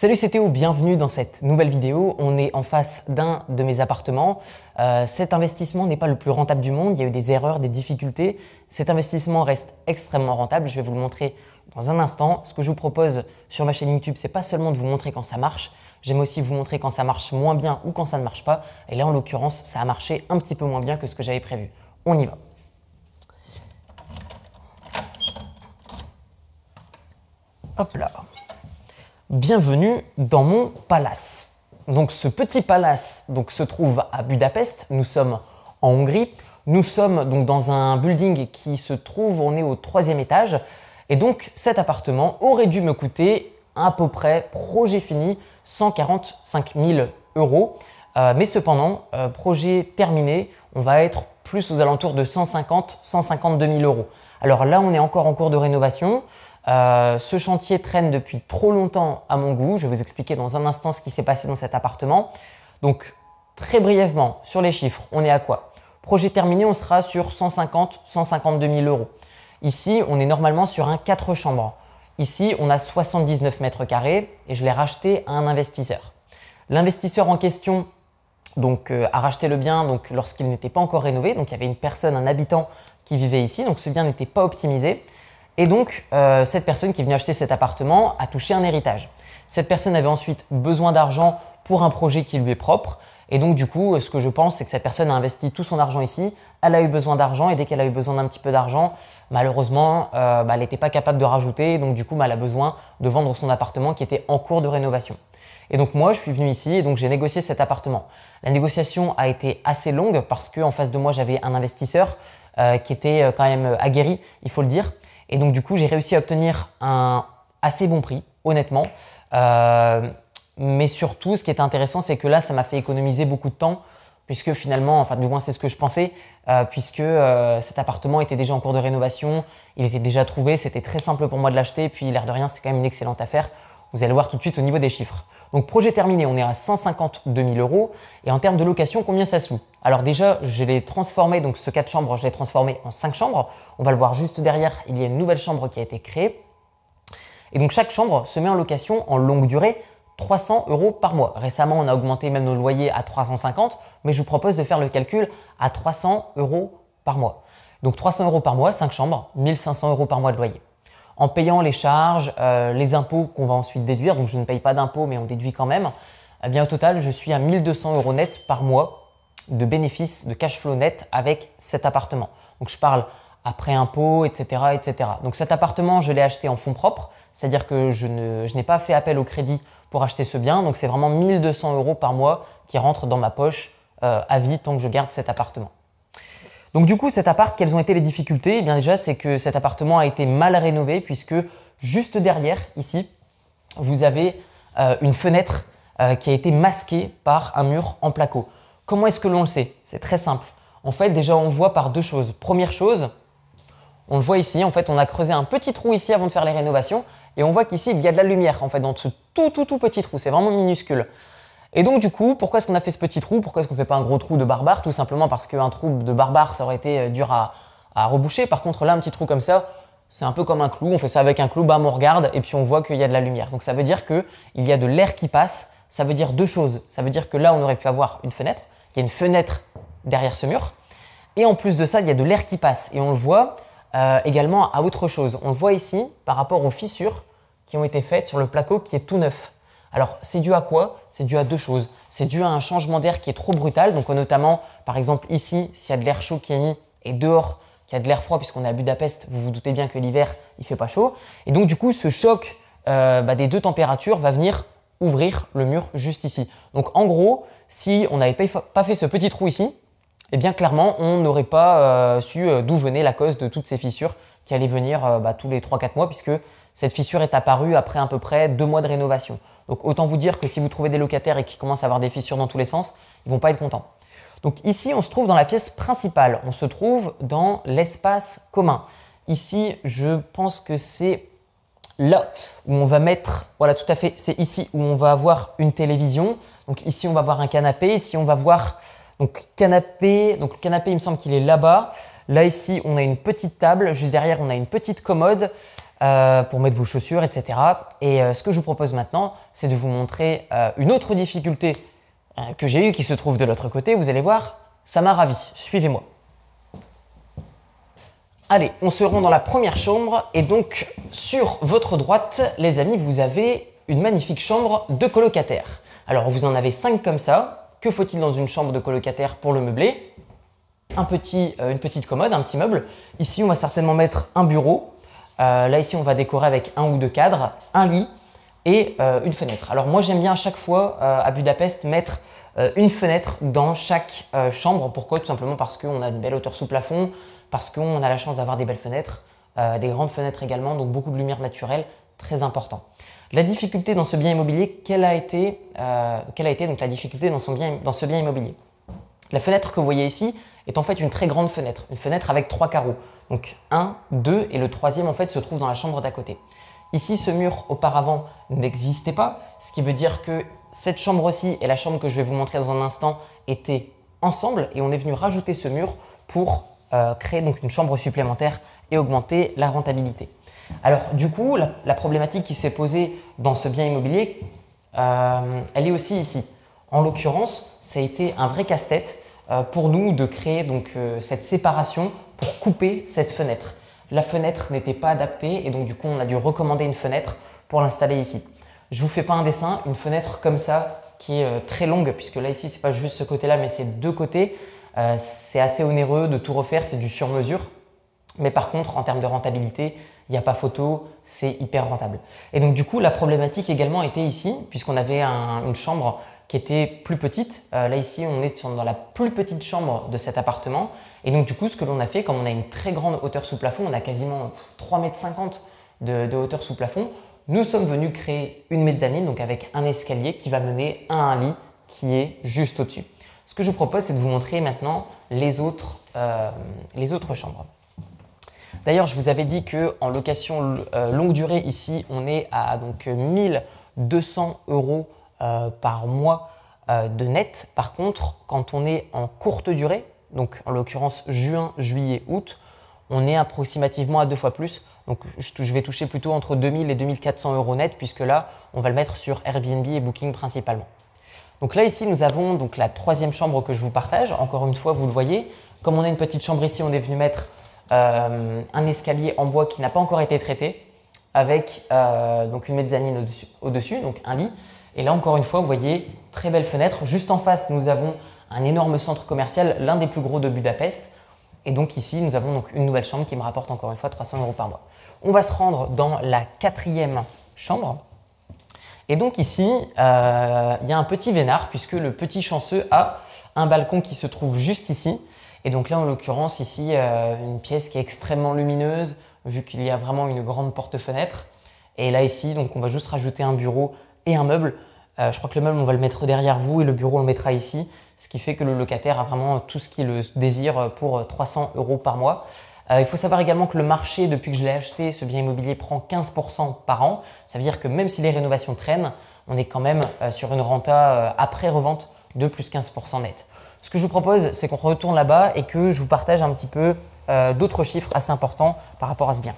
Salut c'est Théo, bienvenue dans cette nouvelle vidéo. On est en face d'un de mes appartements. Euh, cet investissement n'est pas le plus rentable du monde, il y a eu des erreurs, des difficultés. Cet investissement reste extrêmement rentable, je vais vous le montrer dans un instant. Ce que je vous propose sur ma chaîne YouTube, c'est pas seulement de vous montrer quand ça marche, j'aime aussi vous montrer quand ça marche moins bien ou quand ça ne marche pas. Et là en l'occurrence, ça a marché un petit peu moins bien que ce que j'avais prévu. On y va. Hop là bienvenue dans mon palace. Donc ce petit palace donc, se trouve à Budapest, nous sommes en Hongrie, nous sommes donc dans un building qui se trouve, on est au troisième étage, et donc cet appartement aurait dû me coûter à peu près, projet fini, 145 000 euros. Euh, mais cependant, euh, projet terminé, on va être plus aux alentours de 150, 152 000 euros. Alors là, on est encore en cours de rénovation. Euh, ce chantier traîne depuis trop longtemps à mon goût. Je vais vous expliquer dans un instant ce qui s'est passé dans cet appartement. Donc, très brièvement, sur les chiffres, on est à quoi? Projet terminé, on sera sur 150, 152 000 euros. Ici, on est normalement sur un 4 chambres. Ici, on a 79 mètres carrés et je l'ai racheté à un investisseur. L'investisseur en question donc, euh, a racheté le bien lorsqu'il n'était pas encore rénové. Donc, il y avait une personne, un habitant qui vivait ici. Donc, ce bien n'était pas optimisé. Et donc, euh, cette personne qui est venue acheter cet appartement a touché un héritage. Cette personne avait ensuite besoin d'argent pour un projet qui lui est propre. Et donc, du coup, ce que je pense, c'est que cette personne a investi tout son argent ici. Elle a eu besoin d'argent et dès qu'elle a eu besoin d'un petit peu d'argent, malheureusement, euh, bah, elle n'était pas capable de rajouter. Donc, du coup, bah, elle a besoin de vendre son appartement qui était en cours de rénovation. Et donc, moi, je suis venu ici et donc j'ai négocié cet appartement. La négociation a été assez longue parce qu'en face de moi, j'avais un investisseur euh, qui était quand même aguerri, il faut le dire. Et donc du coup, j'ai réussi à obtenir un assez bon prix, honnêtement. Euh, mais surtout, ce qui est intéressant, c'est que là, ça m'a fait économiser beaucoup de temps, puisque finalement, enfin du moins c'est ce que je pensais, euh, puisque euh, cet appartement était déjà en cours de rénovation, il était déjà trouvé, c'était très simple pour moi de l'acheter, puis l'air de rien, c'est quand même une excellente affaire. Vous allez voir tout de suite au niveau des chiffres. Donc projet terminé, on est à 152 000 euros. Et en termes de location, combien ça se loue? Alors déjà, je l'ai transformé, donc ce 4 chambres, je l'ai transformé en 5 chambres. On va le voir juste derrière, il y a une nouvelle chambre qui a été créée. Et donc chaque chambre se met en location en longue durée 300 euros par mois. Récemment, on a augmenté même nos loyers à 350, mais je vous propose de faire le calcul à 300 euros par mois. Donc 300 euros par mois, 5 chambres, 1500 euros par mois de loyer en payant les charges, euh, les impôts qu'on va ensuite déduire, donc je ne paye pas d'impôts mais on déduit quand même, eh bien au total je suis à 1200 euros net par mois de bénéfices de cash flow net avec cet appartement. Donc je parle après impôts, etc., etc. Donc cet appartement je l'ai acheté en fonds propres, c'est-à-dire que je n'ai pas fait appel au crédit pour acheter ce bien, donc c'est vraiment 1200 euros par mois qui rentrent dans ma poche euh, à vie tant que je garde cet appartement. Donc du coup, cet appart, quelles ont été les difficultés? Eh bien déjà, c'est que cet appartement a été mal rénové puisque juste derrière, ici, vous avez euh, une fenêtre euh, qui a été masquée par un mur en placo. Comment est-ce que l'on le sait? C'est très simple. En fait, déjà, on voit par deux choses. Première chose, on le voit ici, en fait, on a creusé un petit trou ici avant de faire les rénovations et on voit qu'ici, il y a de la lumière, en fait, dans ce tout, tout, tout petit trou. C'est vraiment minuscule. Et donc du coup, pourquoi est-ce qu'on a fait ce petit trou? Pourquoi est-ce qu'on fait pas un gros trou de barbare? Tout simplement parce qu'un trou de barbare, ça aurait été euh, dur à, reboucher. Par contre, là, un petit trou comme ça, c'est un peu comme un clou. On fait ça avec un clou, bam, on regarde et puis on voit qu'il y a de la lumière. Donc ça veut dire qu'il y a de l'air qui passe. Ça veut dire deux choses. Ça veut dire que là, on aurait pu avoir une fenêtre. Il y a une fenêtre derrière ce mur. Et en plus de ça, il y a de l'air qui passe. Et on le voit euh, également à autre chose. On le voit ici par rapport aux fissures qui ont été faites sur le placo qui est tout neuf. Alors, c'est dû à quoi? C'est dû à deux choses. C'est dû à un changement d'air qui est trop brutal. Donc, notamment, par exemple, ici, s'il y a de l'air chaud qui est mis et dehors, qu'il y a de l'air froid, puisqu'on est à Budapest, vous vous doutez bien que l'hiver, il fait pas chaud. Et donc, du coup, ce choc euh, bah, des deux températures va venir ouvrir le mur juste ici. Donc, en gros, si on n'avait pas fait ce petit trou ici, eh bien, clairement, on n'aurait pas euh, su euh, d'où venait la cause de toutes ces fissures qui allaient venir bah, tous les 3-4 mois, puisque cette fissure est apparue après à peu près deux mois de rénovation. Donc autant vous dire que si vous trouvez des locataires et qui commencent à avoir des fissures dans tous les sens, ils vont pas être contents. Donc ici, on se trouve dans la pièce principale. On se trouve dans l'espace commun. Ici, je pense que c'est là où on va mettre, voilà tout à fait, c'est ici où on va avoir une télévision. Donc ici, on va voir un canapé. Ici, on va voir donc canapé. Donc le canapé, il me semble qu'il est là-bas. Là ici, on a une petite table. Juste derrière, on a une petite commode. Euh, pour mettre vos chaussures, etc. Et ce que je vous propose maintenant, c'est de vous montrer une autre difficulté que j'ai eue qui se trouve de l'autre côté. Vous allez voir, ça m'a ravi. Suivez-moi. Allez, on se rend dans la première chambre et donc sur votre droite, les amis, vous avez une magnifique chambre de colocataire. Alors vous en avez 5 comme ça. Que faut-il dans une chambre de colocataire pour le meubler? Euh, Une petite commode, un petit meuble. Ici, on va certainement mettre un bureau. Euh, là, ici, on va décorer avec un ou deux cadres, un lit et euh, une fenêtre. Alors moi, j'aime bien à chaque fois à Budapest mettre une fenêtre dans chaque chambre. Pourquoi? Tout simplement parce qu'on a une belle hauteur sous plafond, parce qu'on a la chance d'avoir des belles fenêtres, euh, des grandes fenêtres également, donc beaucoup de lumière naturelle, très important. La difficulté dans ce bien immobilier, quelle a été, euh, quelle a été donc la difficulté dans, son bien, dans ce bien immobilier? La fenêtre que vous voyez ici est en fait une très grande fenêtre, une fenêtre avec trois carreaux. Donc un, deux et le troisième en fait se trouve dans la chambre d'à côté. Ici, ce mur auparavant n'existait pas, ce qui veut dire que cette chambre-ci et la chambre que je vais vous montrer dans un instant étaient ensemble et on est venu rajouter ce mur pour euh, créer donc une chambre supplémentaire et augmenter la rentabilité. Alors du coup, la, problématique qui s'est posée dans ce bien immobilier, euh, elle est aussi ici. En l'occurrence, ça a été un vrai casse-tête pour nous de créer donc cette séparation pour couper cette fenêtre. La fenêtre n'était pas adaptée et donc du coup on a dû recommander une fenêtre pour l'installer ici. Je vous fais pas un dessin, une fenêtre comme ça qui est très longue puisque là ici c'est pas juste ce côté-là mais c'est deux côtés. Euh, c'est assez onéreux de tout refaire, c'est du sur-mesure. Mais par contre, en termes de rentabilité, il n'y a pas photo, c'est hyper rentable. Et donc du coup, la problématique également était ici, puisqu'on avait une chambre qui était plus petite. Euh, là ici, on est dans la plus petite chambre de cet appartement. Et donc du coup, ce que l'on a fait, comme on a une très grande hauteur sous plafond, on a quasiment 3,50 m de, de hauteur sous plafond, nous sommes venus créer une mezzanine, donc avec un escalier qui va mener à un lit qui est juste au-dessus. Ce que je vous propose, c'est de vous montrer maintenant les autres, euh, les autres chambres. D'ailleurs, je vous avais dit qu'en location euh, longue durée, ici, on est à donc, 1200 euros euh, par mois de net. Par contre, quand on est en courte durée, donc en l'occurrence juin, juillet, août, on est approximativement à deux fois plus. Donc je vais toucher plutôt entre 2000 et 2400 euros net, puisque là, on va le mettre sur Airbnb et Booking principalement. Donc là ici nous avons donc la troisième chambre que je vous partage. Encore une fois vous le voyez, comme on a une petite chambre ici, on est venu mettre euh, un escalier en bois qui n'a pas encore été traité avec euh, donc une mezzanine au-dessus, donc un lit. Et là encore une fois vous voyez très belle fenêtre. Juste en face nous avons un énorme centre commercial, l'un des plus gros de Budapest. Et donc ici nous avons donc une nouvelle chambre qui me rapporte encore une fois 300 euros par mois. On va se rendre dans la quatrième chambre. Et donc ici, euh, il y a un petit vénard puisque le petit chanceux a un balcon qui se trouve juste ici. Et donc là, en l'occurrence, ici, euh, une pièce qui est extrêmement lumineuse vu qu'il y a vraiment une grande porte-fenêtre. Et là, ici, donc on va juste rajouter un bureau et un meuble. Euh, je crois que le meuble, on va le mettre derrière vous et le bureau, on le mettra ici. Ce qui fait que le locataire a vraiment tout ce qu'il désire pour 300 euros par mois. Euh, il faut savoir également que le marché, depuis que je l'ai acheté, ce bien immobilier prend 15% par an. Ça veut dire que même si les rénovations traînent, on est quand même euh, sur une renta après revente de plus 15% net. Ce que je vous propose, c'est qu'on retourne là-bas et que je vous partage un petit peu d'autres chiffres assez importants par rapport à ce bien.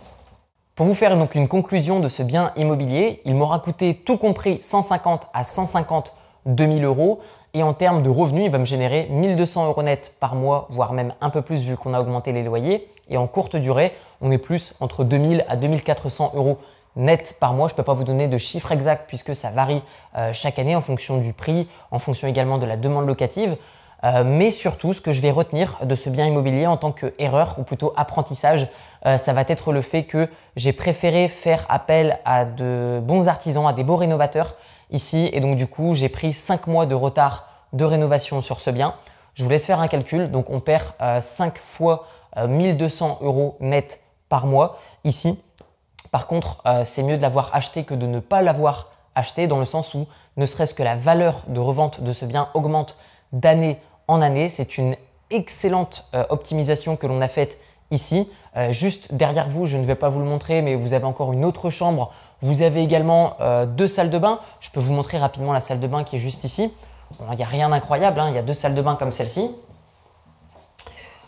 Pour vous faire donc une conclusion de ce bien immobilier, il m'aura coûté tout compris 150 à 150 2000 euros. Et en termes de revenus, il va me générer 1200 euros net par mois, voire même un peu plus vu qu'on a augmenté les loyers. Et en courte durée, on est plus entre 2000 à 2400 euros net par mois. Je ne peux pas vous donner de chiffre exact puisque ça varie euh, chaque année en fonction du prix, en fonction également de la demande locative. Euh, mais surtout, ce que je vais retenir de ce bien immobilier en tant qu'erreur ou plutôt apprentissage, euh, ça va être le fait que j'ai préféré faire appel à de bons artisans, à des beaux rénovateurs ici. Et donc du coup, j'ai pris 5 mois de retard de rénovation sur ce bien. Je vous laisse faire un calcul. Donc on perd 5 fois 1200 euh, euros net par mois ici. Par contre, euh, c'est mieux de l'avoir acheté que de ne pas l'avoir acheté dans le sens où ne serait-ce que la valeur de revente de ce bien augmente d'année en année. C'est une excellente euh, optimisation que l'on a faite ici. juste derrière vous, je ne vais pas vous le montrer, mais vous avez encore une autre chambre. Vous avez également deux salles de bain. Je peux vous montrer rapidement la salle de bain qui est juste ici. Il n'y a rien d'incroyable, hein. il y a deux salles de bain comme celle-ci.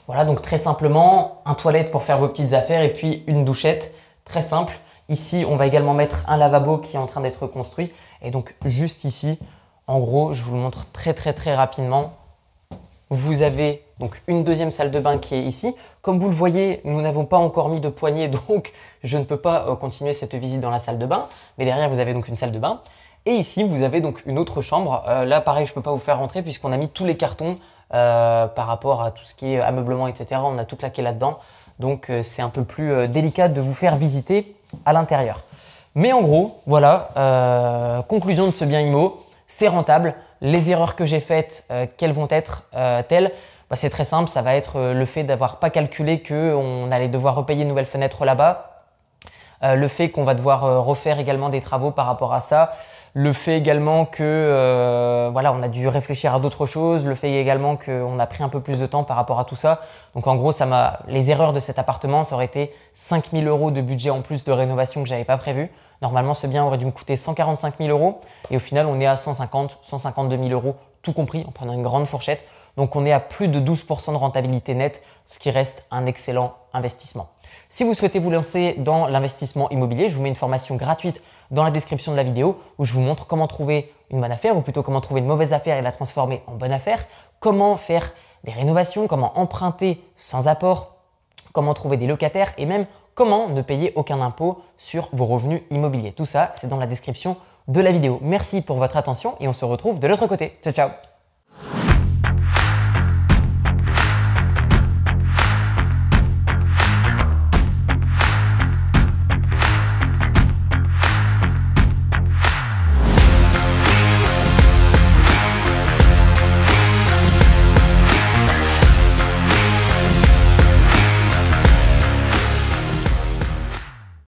Voilà, donc très simplement, un toilette pour faire vos petites affaires et puis une douchette. Très simple. Ici, on va également mettre un lavabo qui est en train d'être construit. Et donc, juste ici, en gros, je vous le montre très très très rapidement. Vous avez donc une deuxième salle de bain qui est ici. Comme vous le voyez, nous n'avons pas encore mis de poignée, donc je ne peux pas euh, continuer cette visite dans la salle de bain. Mais derrière, vous avez donc une salle de bain. Et ici, vous avez donc une autre chambre. Euh, là, pareil, je ne peux pas vous faire rentrer puisqu'on a mis tous les cartons euh, par rapport à tout ce qui est ameublement, etc. On a tout claqué là-dedans. Donc, c'est un peu plus délicat de vous faire visiter à l'intérieur. Mais en gros, voilà, conclusion de ce bien IMO c'est rentable. Les erreurs que j'ai faites, euh, quelles vont être euh, telles bah, C'est très simple, ça va être euh, le fait d'avoir pas calculé qu'on allait devoir repayer une nouvelle fenêtre là-bas, le fait qu'on va devoir refaire également des travaux par rapport à ça, le fait également que voilà, on a dû réfléchir à d'autres choses, le fait également qu'on a pris un peu plus de temps par rapport à tout ça. Donc en gros, ça m'a les erreurs de cet appartement, ça aurait été 5000 euros de budget en plus de rénovation que j'avais pas prévu. Normalement, ce bien aurait dû me coûter 145 000 euros et au final, on est à 150, 152 000 euros, tout compris, en prenant une grande fourchette. Donc, on est à plus de 12% de rentabilité nette, ce qui reste un excellent investissement. Si vous souhaitez vous lancer dans l'investissement immobilier, je vous mets une formation gratuite dans la description de la vidéo où je vous montre comment trouver une bonne affaire ou plutôt comment trouver une mauvaise affaire et la transformer en bonne affaire, comment faire des rénovations, comment emprunter sans apport, comment trouver des locataires et même comment ne payer aucun impôt sur vos revenus immobiliers. Tout ça, c'est dans la description de la vidéo. Merci pour votre attention et on se retrouve de l'autre côté. Ciao ciao